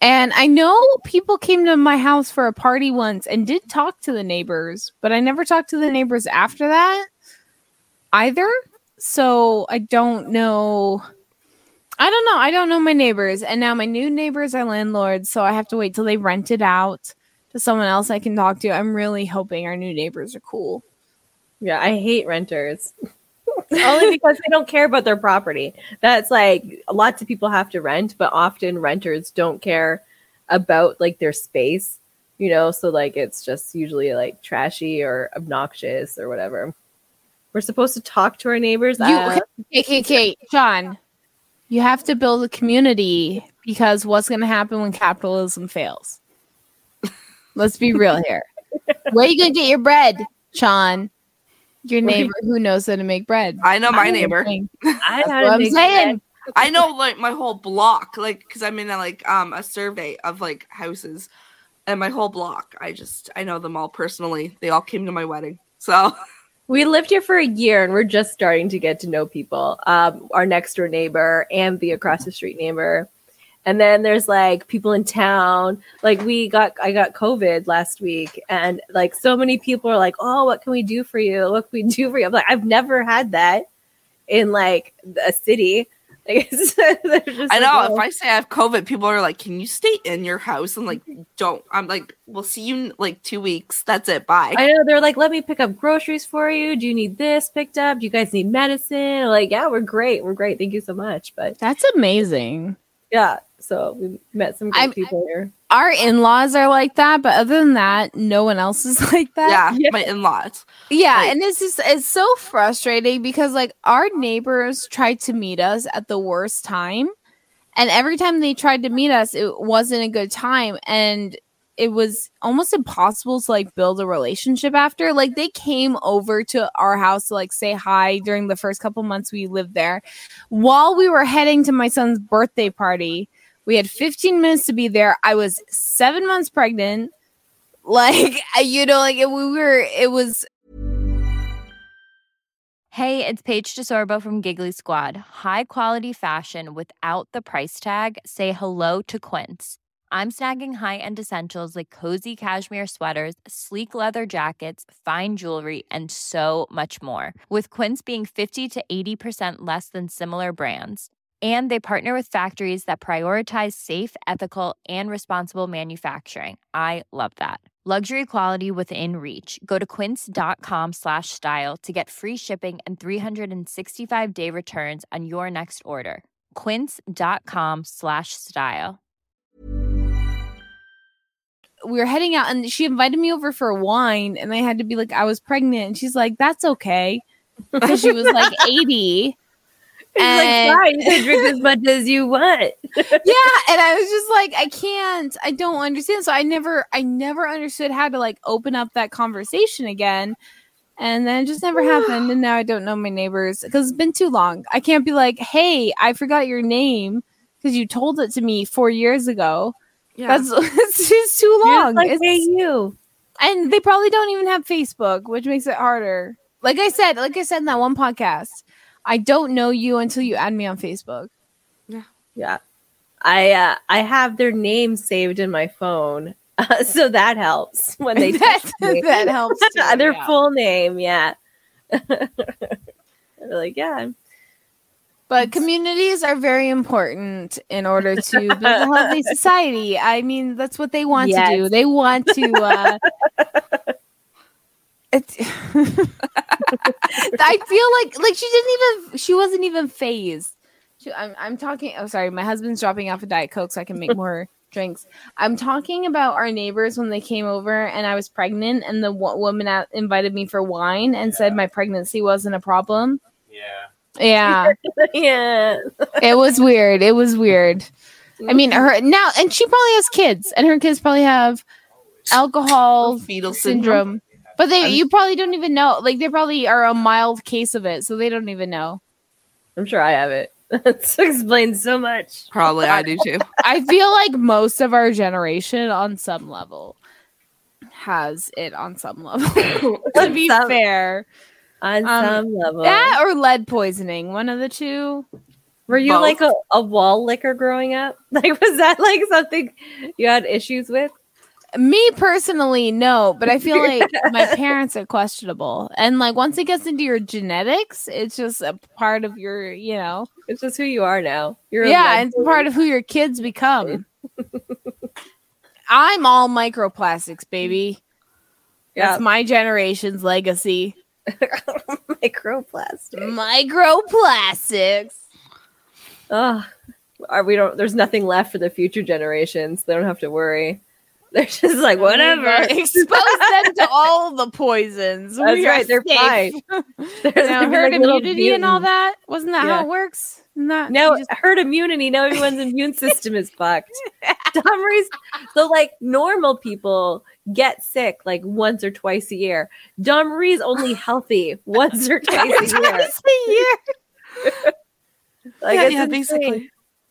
And I know people came to my house for a party once and did talk to the neighbors, but I never talked to the neighbors after that either. So I don't know. I don't know. I don't know my neighbors. And now my new neighbors are landlords, so I have to wait till they rent it out to someone else I can talk to. I'm really hoping our new neighbors are cool. Yeah, I hate renters. Only because they don't care about their property. That's like lots of people have to rent, but often renters don't care about like their space, you know, so like it's just usually like trashy or obnoxious or whatever. We're supposed to talk to our neighbors. You, Uh, okay, okay, okay, John, you have to build a community because what's going to happen when capitalism fails? Let's be real here. Where are you going to get your bread, Sean? Your neighbor who knows how to make bread. I know my (laughs) That's neighbor. I know what I'm make saying. I know like my whole block, like because I'm in a, like um a survey of like houses, and my whole block. I just I know them all personally. They all came to my wedding, so We lived here for a year and we're just starting to get to know people. Um, our next door neighbor and the across the street neighbor. And then there's like people in town. Like we got I got COVID last week and like so many people are like, Oh, what can we do for you? What can we do for you? I'm like, I've never had that in like a city. (laughs) Like, it's- they're just I like, know "Oh." if I say I have COVID, people are like, "Can you stay in your house?" And like, don't. I'm like, "We'll see you in like two weeks. That's it. Bye." I know they're like, let me pick up groceries for you. Do you need this picked up? Do you guys need medicine? I'm like, yeah, we're great. We're great. Thank you so much. But That's amazing. yeah, so we met some great I'm- people here. Our in laws are like that, but other than that, no one else is (laughs) like that. yeah, my in-laws. Yeah, Like- and it's just it's so frustrating because like our neighbors tried to meet us at the worst time. And every time they tried to meet us, it wasn't a good time and it was almost impossible to like build a relationship after. Like they came over to our house to like say hi during the first couple months we lived there. While we were heading to my son's birthday party, we had 15 minutes to be there. I was 7 months pregnant. (laughs) Like you know like it, we were it was Hey, it's Paige DeSorbo from Giggly Squad. High quality fashion without the price tag. Say hello to Quince. I'm snagging high-end essentials like cozy cashmere sweaters, sleek leather jackets, fine jewelry, and so much more. With Quince being 50 to 80% less than similar brands. And they partner with factories that prioritize safe, ethical, and responsible manufacturing. I love that. Luxury quality within reach. Go to quince.com slash style to get free shipping and 365 day returns on your next order. Quince.com slash style. we were heading out and she invited me over for wine and I had to be like I was pregnant and she's like that's okay (laughs) because she was like 80 It's And- like, fine, you can drink as much as you want. (laughs) yeah and I was just like I can't I don't understand so I never I never understood how to like open up that conversation again and then it just never (sighs) happened and now I don't know my neighbors because it's been too long I can't be like hey I forgot your name because you told it to me 4 years ago Yeah. that's (laughs) it's just too long like, It's- hey, you. and they probably don't even have Facebook, which makes it harder. Like I said, like I said in that one podcast, I don't know you until you add me on Facebook. Yeah. Yeah. I uh, I have their names saved in my phone. Uh, (laughs) so that helps when they (laughs) that, text me. (laughs) that helps. too, their yeah. full name, yeah. They're like, yeah. But communities are very important in order to build a healthy society. I mean, that's what they want to do. They want to. Uh, it, (laughs) I feel like like she didn't even she wasn't even phased. She, I'm I'm talking. Oh, sorry, my husband's dropping off a diet coke so I can make (laughs) more drinks. I'm talking about our neighbors when they came over and I was pregnant, and the wo- woman at, invited me for wine and said my pregnancy wasn't a problem. Yeah. Yeah, (laughs) yeah. it was weird. It was weird. I mean, her mm-hmm. now, and she probably has kids, and her kids probably have alcohol Fetal syndrome. syndrome. But they, you probably don't even know. Like, they probably are a mild case of it, so they don't even know. I'm sure I have it. (laughs) That explains so much. Probably I do (laughs) too. I feel like most of our generation, on some level, has it on some level. (laughs) to be Some- fair, On Um, some level. that or lead poisoning, one of the two. Were you Both. like a, a wall licker growing up? Like, was that like something you had issues with? Me personally, no, but I feel like (laughs) my parents are questionable. And like once it gets into your genetics, it's just a part of your, you know, It's just who you are now. You're yeah, it's part of who your kids become. (laughs) I'm all microplastics, baby. Yeah. That's my generation's legacy. (laughs) microplastics. Microplastics. Oh, are we don't. There's nothing left for the future generations. They don't have to worry. They're just like whatever. (laughs) Expose them to all the poisons. That's We right, they're safe. fine. (laughs) Now, they're herd like immunity and all that. Wasn't that Yeah. how it works? Isn't No, just- herd immunity. Now everyone's immune (laughs) system is fucked. Don Marie's so like normal people get sick like once or twice a year. Don Marie's only healthy once or twice a year. Twice a year. Like yeah, yeah, basically.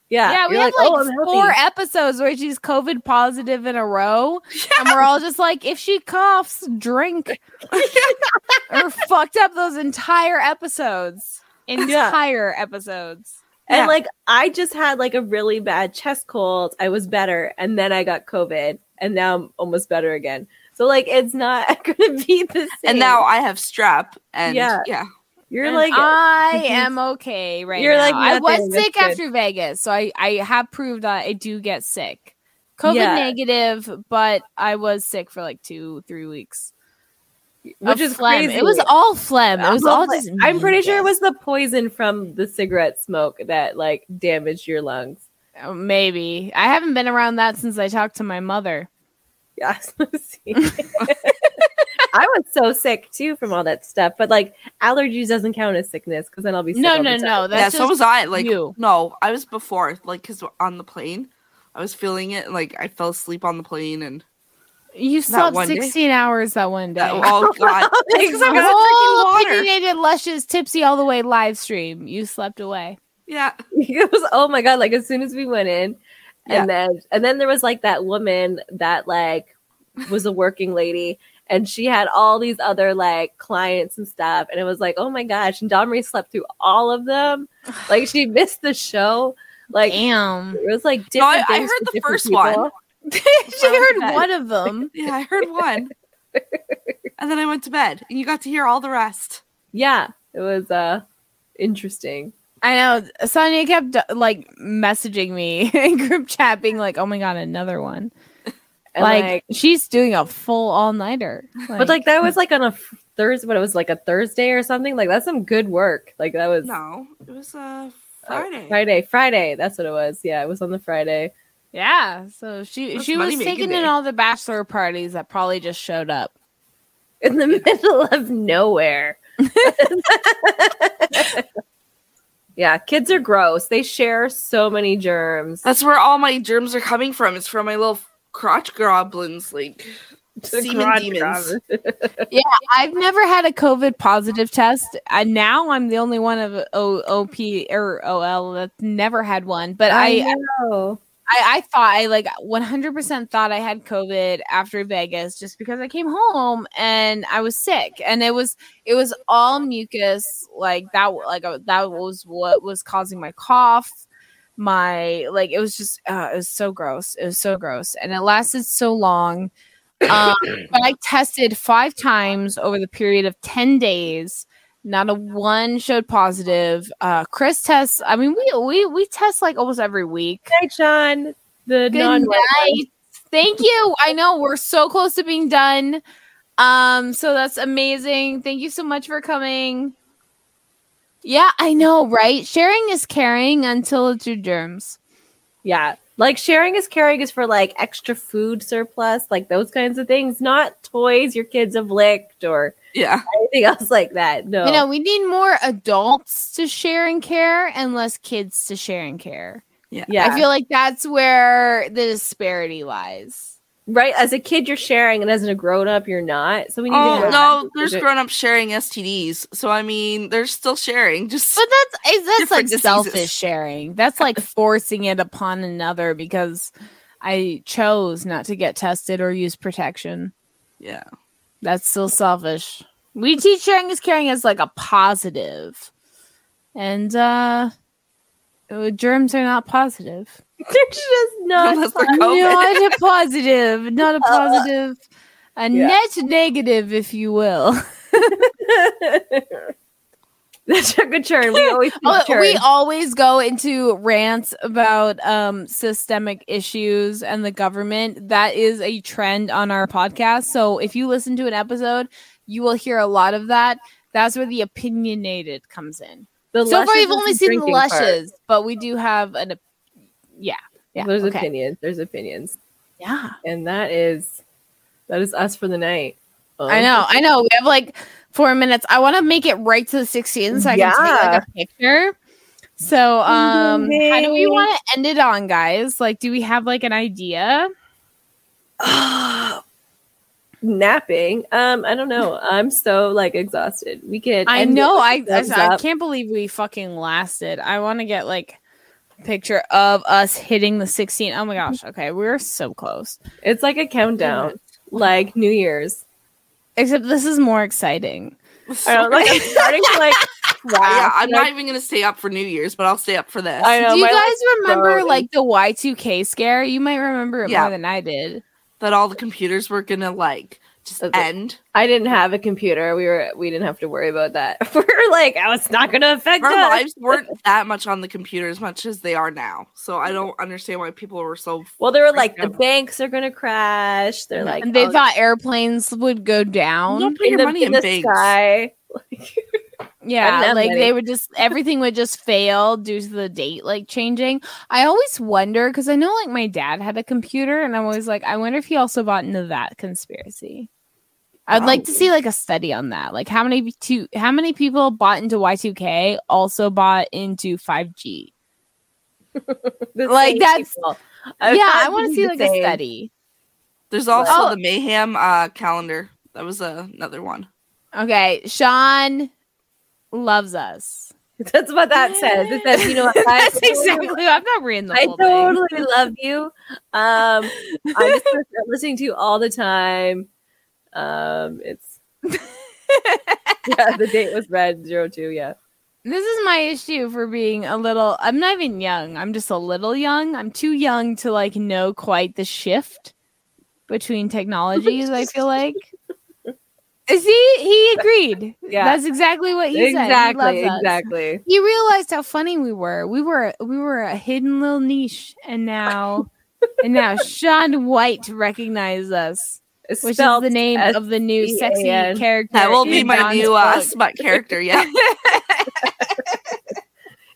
Yeah, Yeah, we had like, "Oh, I'm four episodes where she's COVID positive in a row, and we're all just like, if she coughs, drink. (laughs) or fucked up those entire episodes. Entire episodes. And Yeah. like I just had like a really bad chest cold. I was better, and then I got COVID, and now I'm almost better again. So like it's not (laughs) gonna be the same. And now I have strep, and Yeah. yeah, you're And like I (laughs) am okay right You're now. like I was sick good. after Vegas, so I I have proved that I do get sick. COVID Yeah. negative, but I was sick for like two, three weeks. which is phlegm. crazy. It was all phlegm. It was Well, all just. I'm pretty sure it was the poison from the cigarette smoke that like damaged your lungs. Uh, Maybe I haven't been around that since I talked to my mother. (laughs) Yes. (laughs) I was so sick too from all that stuff, but like allergies doesn't count as sickness because then I'll be sick No, all the no, time. no. yeah. That's So was I. Like, you. no, I was before, like, because on the plane, I was feeling it. Like, I fell asleep on the plane, and You slept one day? 16 hours that one day. that, oh god, because I The got whole drinking water. opinionated lushes tipsy all the way live stream. You slept away. Yeah, (laughs) it was oh my god like as soon as we went in and then and then there was like that woman that like was a working lady and she had all these other like clients and stuff and it was like oh my gosh and Don Marie slept through all of them like she missed the show like Damn. it was like No, I- I heard the different first people. one. (laughs) (laughs) she heard bed. one of them. yeah, I heard one, (laughs) and then I went to bed, and you got to hear all the rest. yeah it was uh interesting I know. Sonya kept like messaging me in group chat, being like, "Oh my god, another one!" And, like, like- she's doing a full all nighter. but like that was like on a Thursday but it was like a Thursday or something like that's some good work like that was No, it was uh uh, Friday. Friday Friday that's what it was yeah it was on the Friday yeah. So she That's she was money-making taking day. in all the bachelor parties that probably just showed up. in the (laughs) middle of nowhere. (laughs) yeah, kids are gross. They share so many germs. That's where all my germs are coming from. It's from my little crotch goblins, like The semen crotch demons. (laughs) yeah, I've never had a COVID positive test, and now I'm the only one of o- OP or OL that's never had one. But I, I, know. I, thought I like 100% thought I had COVID after Vegas just because I came home and I was sick, and it was it was all mucus, like that, like that was what was causing my cough. My like it was just uh, it was so gross. It was so gross, and it lasted so long. Um, (coughs) but I tested five times over the period of 10 days. Not a one showed positive. Uh, Chris tests. I mean, we we we test like almost every week. Hi, John. The Good non night. Thank you. I know we're so close to being done. Um, so that's amazing. Thank you so much for coming. Yeah, I know, right? Sharing is caring until it's your germs. Yeah. Like sharing is caring is for like extra food surplus, like those kinds of things, not toys your kids have licked or Yeah. anything else like that. No. You know, we need more adults to share and care and less kids to share and care. Yeah. yeah. I feel like that's where the disparity lies. Right. As a kid, you're sharing, and as a grown up, you're not. So we need Oh to no, there's grown up sharing STDs. So I mean, they're still sharing. Just But that's is that's like diseases. selfish sharing. That's like (laughs) forcing it upon another because I chose not to get tested or use protection. yeah. That's still selfish. We teach sharing is caring as like a. And uh uh, germs are not positive. (laughs) They're just not. Unless they're COVID. Not a positive, not a (laughs) positive, a Yeah. net negative, if you will. (laughs) the took a turn. We always take Oh, we always go into rants about um, systemic issues and the government. That is a trend on our podcast. So if you listen to an episode, you will hear a lot of that. That's where the opinionated comes in. The so far, you've only seen the drinking part. lushes, but we do have an. Yeah, yeah. There's okay. opinions. There's opinions. Yeah. And that is that is us for the night. I know, I know. We have like four minutes. I want to make it right to the 16 so I can take like a picture. So, um, how do we want to end it on, guys? Like, do we have like an idea? (sighs) Napping. Um, I don't know. I'm so like exhausted. We can. I know. I, I I can't believe we fucking lasted. I want to get like picture of us hitting the 16. Oh my gosh. Okay, we're so close. It's like a countdown, like New Year's. Except this is more exciting. I don't like. I'm starting to like. (laughs) yeah, I'm like- not even gonna stay up for New Year's, but I'll stay up for this. I know. Do you guys remember throat like the Y2K scare? You might remember it Yeah. more than I did. that all the computers were gonna like just Okay. end. I didn't have a computer. We were we didn't have to worry about that. (laughs) we are like, oh, it's not gonna affect Our us. lives weren't that much on the computer as much as they are now. So I don't understand why people were so. Well, they were like, the banks are gonna crash. They're like, and they oh, thought airplanes would go down. Don't put in your the, money in in the banks. sky. (laughs) Yeah, like many. they would just everything would just fail due to the date like changing. I always wonder because I know like my dad had a computer, and I'm always like, I wonder if he also bought into that conspiracy. I'd like to see like a study on that. Like how many to how many people bought into Y2K also bought into 5G. (laughs) Like, that's- people. yeah, I want to see the like a study. There's also Oh. the mayhem uh, calendar. That was uh, another one. Okay, Sean loves us. (laughs) That's what that says. It says, you know, what, (laughs) I That's exactly. I'm not reading the I whole thing. totally love you. Um, I'm just gonna start listening to you all the time. Um, it's yeah. (laughs) (laughs) The date was red zero two. Yeah. This is my issue for being a little. I'm not even young. I'm just a little young. I'm too young to like know quite the shift between technologies. I feel like. (laughs) See, he agreed. Yeah. that's exactly what he said. He exactly. Exactly. He realized how funny we were. We were we were a hidden little niche, and now and now Sean White recognized us, which is the name of the new sexy S-E-A-N. character. That will be my John's new uh, book. smut character. Yeah. (laughs)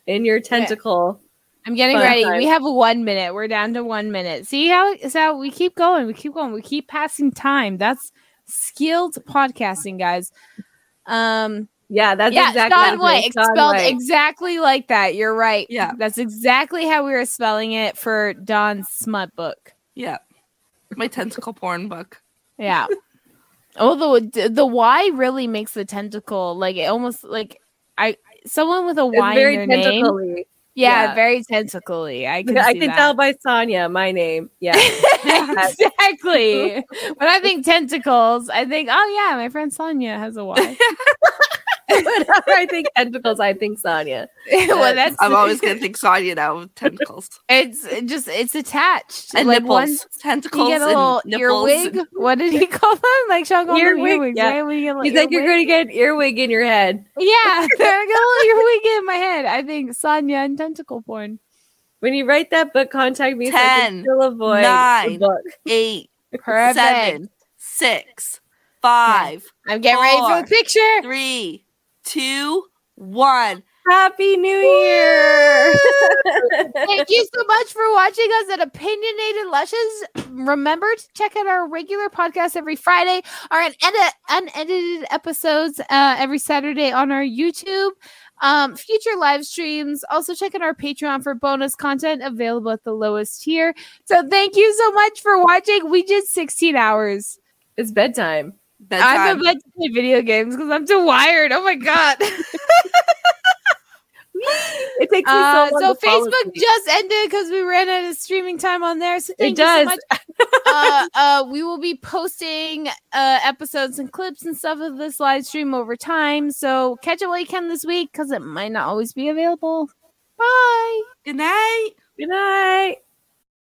in your tentacle. I'm getting Fun ready. time. We have one minute. We're down to one minute. See how is how we keep going. We keep going. We keep passing time. That's skilled podcasting, guys. Um, Yeah, that's yeah, exactly Sean White, Sean spelled White. exactly like that. You're right. Yeah. that's exactly how we were spelling it for Don's smut book. Yeah. My tentacle porn book. Yeah. oh, the the Y really makes the tentacle like it almost like I someone with a Y very in their name. Yeah, Yeah. very tentacly. I can I can that. tell by Sonya, my name. Yeah. (laughs) exactly. (laughs) when I think tentacles, I think, oh yeah, my friend Sonya has a Y. (laughs) (laughs) Whenever I think tentacles, I think Sonya. (laughs) well, that's I'm always (laughs) gonna think Sonya now with tentacles It's it just it's attached. and like nipples. once tentacles you get a and little nipples. earwig. What did he call them? Like Sean called them Earwig, earwigs, yeah. right? When you get a like, you're going to get an earwig in your head. Yeah, I got a little earwig in my head. I think Sonya and tentacle porn. When you write that book, contact me so I can Ten, still avoid nine, the book. eight, Perfect. seven, six, five, I'm getting ready for four, the picture. three, two, one. Happy New Year! Thank you so much for watching us at Opinionated Lushes. Remember to check out our regular podcast every Friday, our unedi- unedited episodes uh, every Saturday on our YouTube. Um, future live streams. Also, check out our Patreon for bonus content available at the lowest tier. So, thank you so much for watching. We did 16 hours. it's bedtime. I'm Bedtime. about to play video games because I'm too wired. Oh my god. (laughs) It takes me Uh, so long so Facebook just ended because we ran out of streaming time on there. So thank It does. you so much. (laughs) uh, uh, we will be posting uh, episodes and clips and stuff of this live stream over time. So catch it while you can this week because it might not always be available. Bye. Good night. Good night.